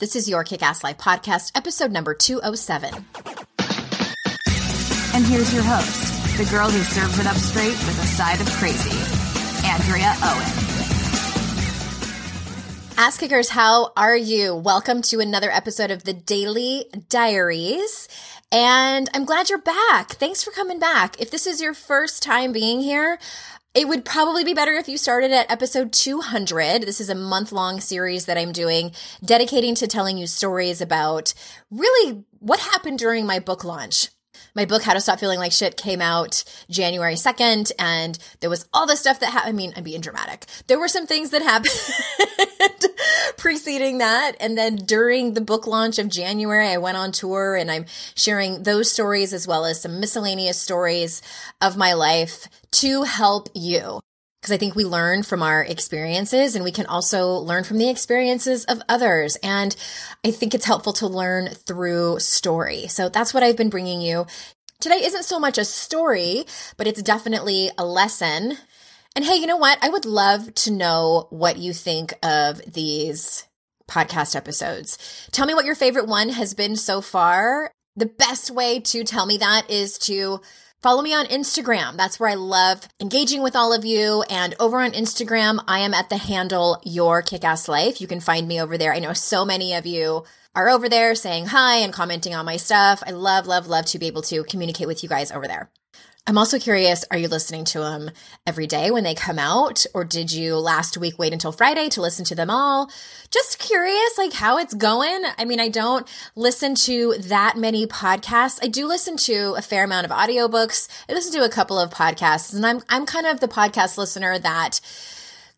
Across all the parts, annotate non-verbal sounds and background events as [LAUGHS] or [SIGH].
This is your Kick Ass Life podcast, episode number 207. And here's your host, the girl who serves it up straight with a side of crazy, Andrea Owen. Ass Kickers, how are you? Welcome to another episode of the Daily Diaries. And I'm glad you're back. Thanks for coming back. If this is your first time being here, it would probably be better if you started at episode 200. This is a month long series that I'm doing dedicating to telling you stories about really what happened during my book launch. My book, How to Stop Feeling Like Shit, came out January 2nd, and there was all the stuff that happened. I mean, I'm being dramatic. There were some things that happened [LAUGHS] preceding that. And then during the book launch of January, I went on tour and I'm sharing those stories as well as some miscellaneous stories of my life to help you. Because I think we learn from our experiences and we can also learn from the experiences of others. And I think it's helpful to learn through story. So that's what I've been bringing you. Today isn't so much a story, but it's definitely a lesson. And hey, you know what? I would love to know what you think of these podcast episodes. Tell me what your favorite one has been so far. The best way to tell me that is to Follow me on Instagram. That's where I love engaging with all of you. And over on Instagram, I am at the handle Your Kickass Life. You can find me over there. I know so many of you are over there saying hi and commenting on my stuff. I love, love, love to be able to communicate with you guys over there. I'm also curious are you listening to them every day when they come out? Or did you last week wait until Friday to listen to them all? Just curious, like how it's going. I mean, I don't listen to that many podcasts. I do listen to a fair amount of audiobooks. I listen to a couple of podcasts, and I'm, I'm kind of the podcast listener that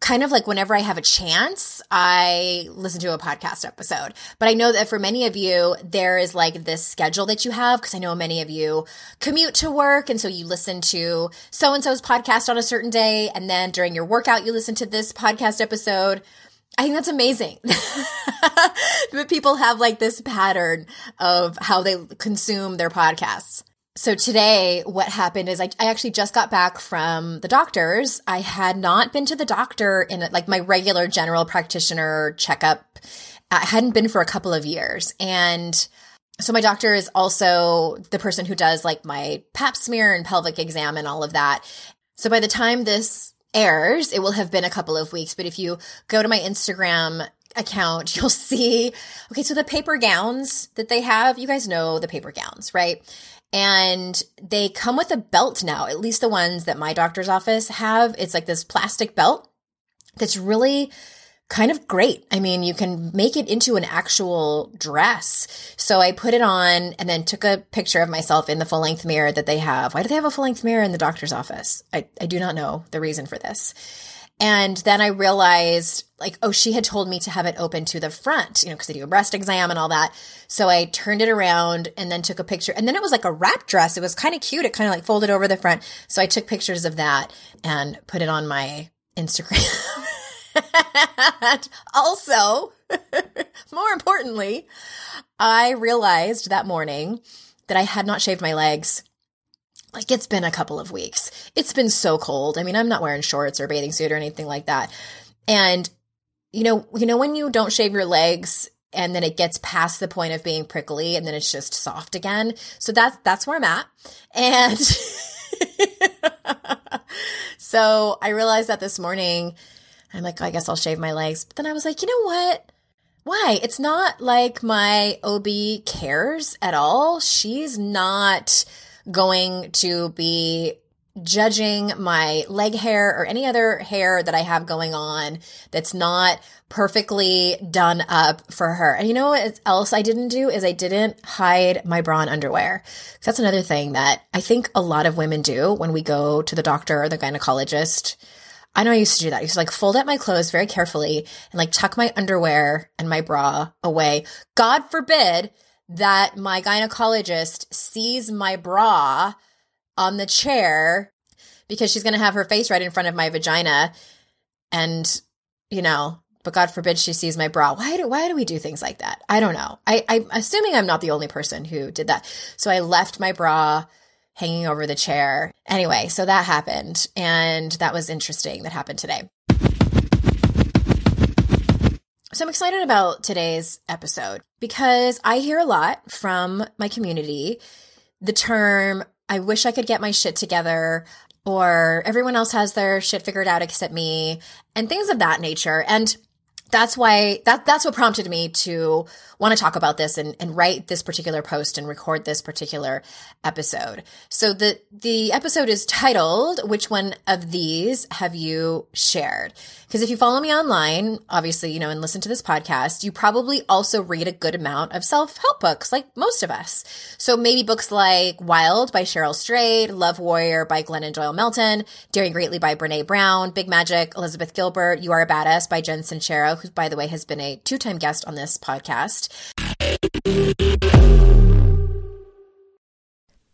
kind of like whenever I have a chance, I listen to a podcast episode. But I know that for many of you, there is like this schedule that you have because I know many of you commute to work. And so you listen to so and so's podcast on a certain day. And then during your workout, you listen to this podcast episode. I think that's amazing. [LAUGHS] but people have like this pattern of how they consume their podcasts. So today, what happened is I, I actually just got back from the doctors. I had not been to the doctor in like my regular general practitioner checkup. I hadn't been for a couple of years. And so my doctor is also the person who does like my pap smear and pelvic exam and all of that. So by the time this airs, it will have been a couple of weeks. But if you go to my Instagram account, [LAUGHS] you'll see, okay, so the paper gowns that they have, you guys know the paper gowns, right? And they come with a belt now, at least the ones that my doctor's office have. It's like this plastic belt that's really kind of great. I mean, you can make it into an actual dress. So I put it on and then took a picture of myself in the full length mirror that they have. Why do they have a full length mirror in the doctor's office? I, I do not know the reason for this. And then I realized, like, oh, she had told me to have it open to the front, you know, because I do a breast exam and all that. So I turned it around and then took a picture. And then it was like a wrap dress. It was kind of cute. It kind of like folded over the front. So I took pictures of that and put it on my Instagram. [LAUGHS] also, [LAUGHS] more importantly, I realized that morning that I had not shaved my legs like it's been a couple of weeks. It's been so cold. I mean, I'm not wearing shorts or bathing suit or anything like that. And you know, you know when you don't shave your legs and then it gets past the point of being prickly and then it's just soft again. So that's that's where I'm at. And [LAUGHS] So I realized that this morning. I'm like, oh, I guess I'll shave my legs. But then I was like, you know what? Why? It's not like my OB cares at all. She's not going to be judging my leg hair or any other hair that I have going on that's not perfectly done up for her. And you know what else I didn't do is I didn't hide my bra and underwear. That's another thing that I think a lot of women do when we go to the doctor or the gynecologist. I know I used to do that. I used to like fold up my clothes very carefully and like tuck my underwear and my bra away. God forbid that my gynecologist sees my bra on the chair because she's going to have her face right in front of my vagina and you know but god forbid she sees my bra. Why do why do we do things like that? I don't know. I i'm assuming i'm not the only person who did that. So i left my bra hanging over the chair. Anyway so that happened and that was interesting that happened today so I'm excited about today's episode because I hear a lot from my community the term I wish I could get my shit together or everyone else has their shit figured out except me and things of that nature. And that's why that that's what prompted me to want to talk about this and, and write this particular post and record this particular episode. So the the episode is titled Which one of these have you shared? Because if you follow me online, obviously, you know, and listen to this podcast, you probably also read a good amount of self-help books, like most of us. So maybe books like Wild by Cheryl Strayed, Love Warrior by Glennon Doyle Melton, Daring Greatly by Brene Brown, Big Magic, Elizabeth Gilbert, You Are a Badass by Jen Sincero, who, by the way, has been a two-time guest on this podcast.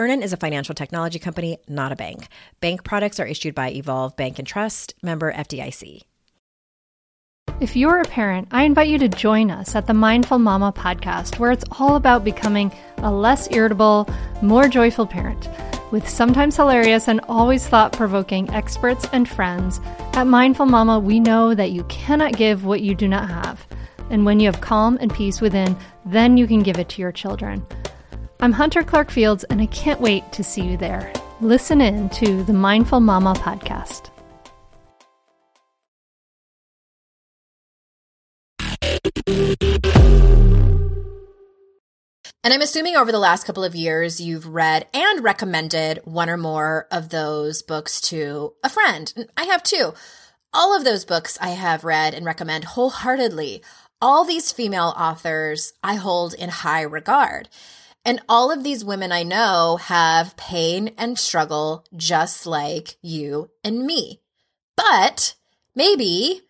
Earnin is a financial technology company, not a bank. Bank products are issued by Evolve Bank and Trust, member FDIC. If you're a parent, I invite you to join us at the Mindful Mama podcast, where it's all about becoming a less irritable, more joyful parent. With sometimes hilarious and always thought provoking experts and friends, at Mindful Mama, we know that you cannot give what you do not have. And when you have calm and peace within, then you can give it to your children. I'm Hunter Clark Fields, and I can't wait to see you there. Listen in to the Mindful Mama podcast. And I'm assuming over the last couple of years, you've read and recommended one or more of those books to a friend. I have too. All of those books I have read and recommend wholeheartedly. All these female authors I hold in high regard. And all of these women I know have pain and struggle just like you and me. But maybe,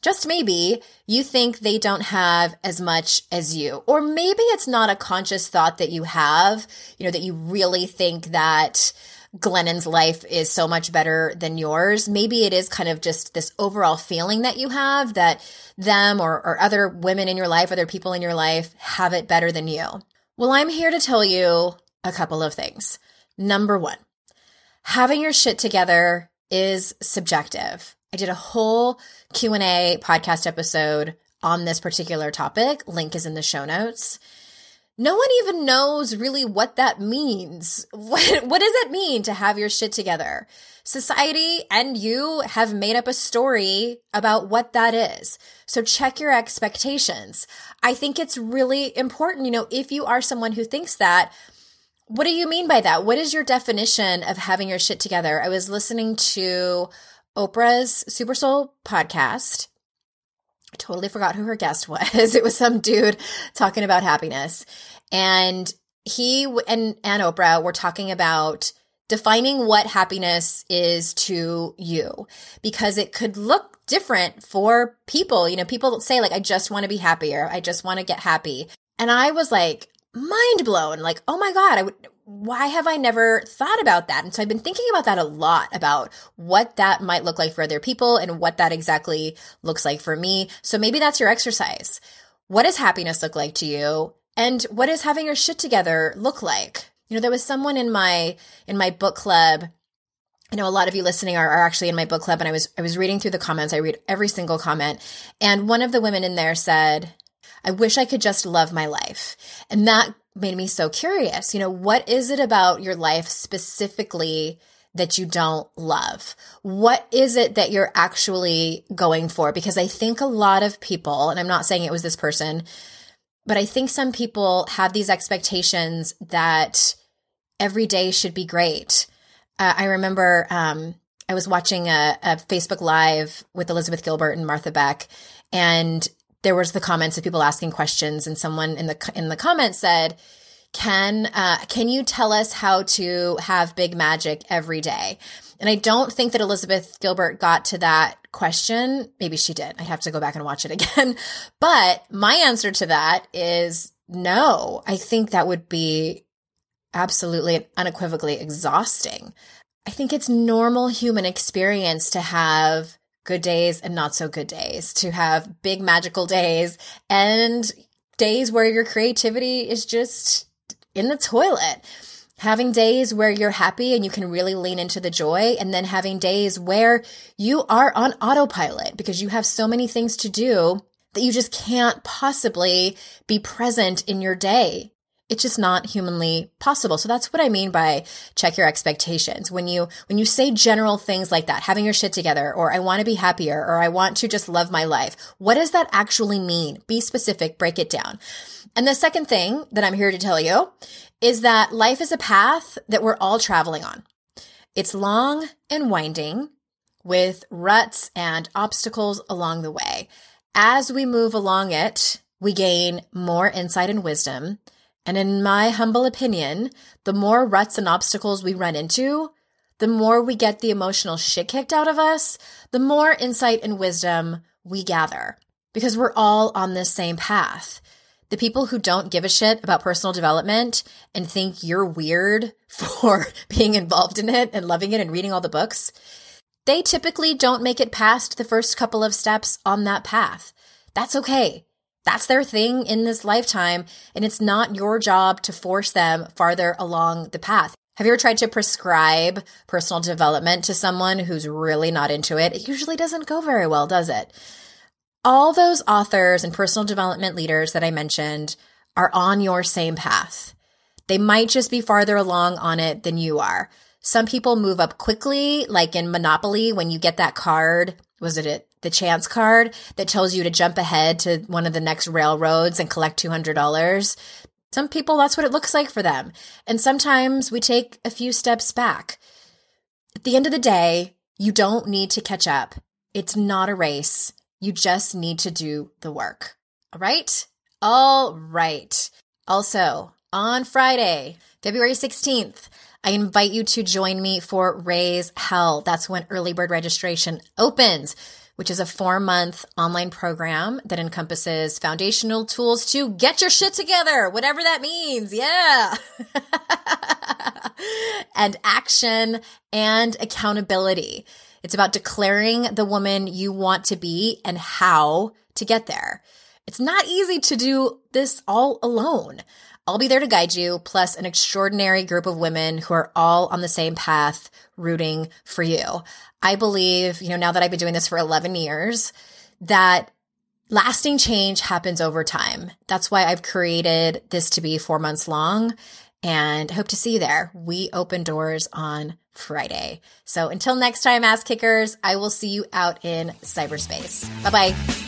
just maybe, you think they don't have as much as you. Or maybe it's not a conscious thought that you have, you know, that you really think that Glennon's life is so much better than yours. Maybe it is kind of just this overall feeling that you have that them or, or other women in your life, other people in your life have it better than you. Well, I'm here to tell you a couple of things. Number one, having your shit together is subjective. I did a whole Q&A podcast episode on this particular topic. Link is in the show notes. No one even knows really what that means. [LAUGHS] What, what does it mean to have your shit together? Society and you have made up a story about what that is. So check your expectations. I think it's really important, you know, if you are someone who thinks that, What do you mean by that? What is your definition of having your shit together? I was listening to Oprah's Super Soul podcast. Totally forgot who her guest [LAUGHS] was. It was some dude talking about happiness. And he and, and Oprah were talking about defining what happiness is to you because it could look different for people. You know, people say like, I just want to be happier. I just want to get happy. And I was like, mind blown. Like, oh my God, I would, why have I never thought about that? And so I've been thinking about that a lot about what that might look like for other people and what that exactly looks like for me. So maybe that's your exercise. What does happiness look like to you? And what does having your shit together look like? You know, there was someone in my in my book club I know a lot of you listening are, are actually in my book club and I was I was reading through the comments. I read every single comment. And one of the women in there said, I wish I could just love my life. And that made me so curious. You know, what is it about your life specifically that you don't love? What is it that you're actually going for? Because I think a lot of people, and I'm not saying it was this person, but I think some people have these expectations that every day should be great. Uh, I remember um, I was watching a, a Facebook Live with Elizabeth Gilbert and Martha Beck, and there was the comments of people asking questions, and someone in the in the comments said, "Can uh, can you tell us how to have big magic every day?" And I don't think that Elizabeth Gilbert got to that question. Maybe she did. I'd have to go back and watch it again. [LAUGHS] But my answer to that is no. I think that would be absolutely and unequivocally exhausting. I think it's normal human experience to have good days and not so good days, to have big magical days and days where your creativity is just in the toilet. Having days where you're happy and you can really lean into the joy, and then having days where you are on autopilot because you have so many things to do that you just can't possibly be present in your day it's just not humanly possible. So that's what I mean by check your expectations. When you, when you say general things like that, having your shit together, or I want to be happier, or I want to just love my life, what does that actually mean? Be specific, break it down. And the second thing that I'm here to tell you is that life is a path that we're all traveling on. It's long and winding with ruts and obstacles along the way. As we move along it, we gain more insight and wisdom and in my humble opinion, the more ruts and obstacles we run into, the more we get the emotional shit kicked out of us, the more insight and wisdom we gather. Because we're all on this same path. The people who don't give a shit about personal development and think you're weird [LAUGHS] for being involved in it and loving it and reading all the books, they typically don't make it past the first couple of steps on that path. That's okay. That's their thing in this lifetime, and it's not your job to force them farther along the path. Have you ever tried to prescribe personal development to someone who's really not into it? It usually doesn't go very well, does it? All those authors and personal development leaders that I mentioned are on your same path. They might just be farther along on it than you are. Some people move up quickly, like in Monopoly, when you get that card. Was it it the chance card that tells you to jump ahead to one of the next railroads and collect $200. Some people, that's what it looks like for them. And sometimes we take a few steps back. At the end of the day, you don't need to catch up. It's not a race. You just need to do the work. All right? All right. Also, on Friday, February 16th, I invite you to join me for Raise Hell. That's when early bird registration opens which is a four month online program that encompasses foundational tools to get your shit together, whatever that means. Yeah. [LAUGHS] and action and accountability. It's about declaring the woman you want to be and how to get there. It's not easy to do this all alone. I'll be there to guide you, plus an extraordinary group of women who are all on the same path, rooting for you. I believe, you know, now that I've been doing this for 11 years, that lasting change happens over time. That's why I've created this to be four months long and hope to see you there. We open doors on Friday. So until next time, ass kickers, I will see you out in cyberspace. Bye bye.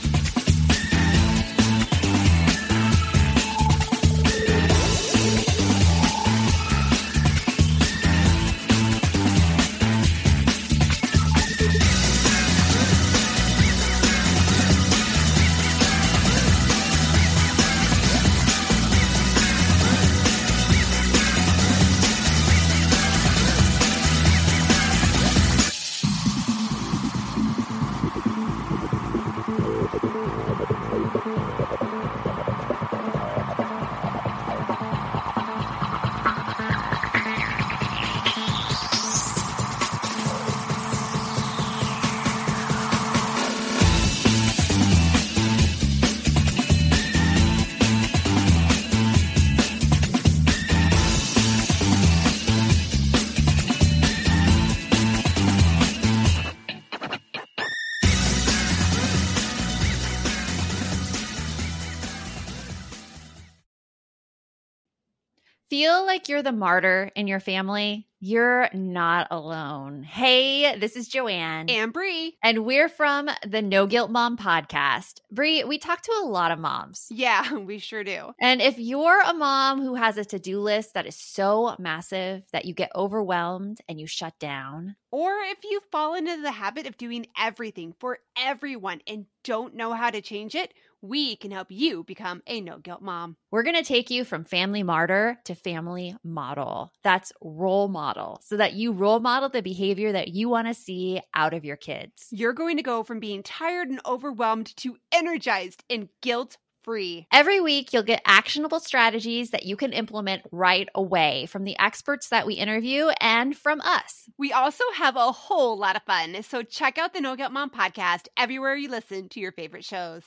Feel like you're the martyr in your family? You're not alone. Hey, this is Joanne. And Brie. And we're from the No Guilt Mom podcast. Brie, we talk to a lot of moms. Yeah, [LAUGHS] we sure do. And if you're a mom who has a to do list that is so massive that you get overwhelmed and you shut down, or if you fall into the habit of doing everything for everyone and don't know how to change it, we can help you become a no guilt mom. We're going to take you from family martyr to family model. That's role model, so that you role model the behavior that you want to see out of your kids. You're going to go from being tired and overwhelmed to energized and guilt free. Every week, you'll get actionable strategies that you can implement right away from the experts that we interview and from us. We also have a whole lot of fun, so check out the No Guilt Mom podcast everywhere you listen to your favorite shows.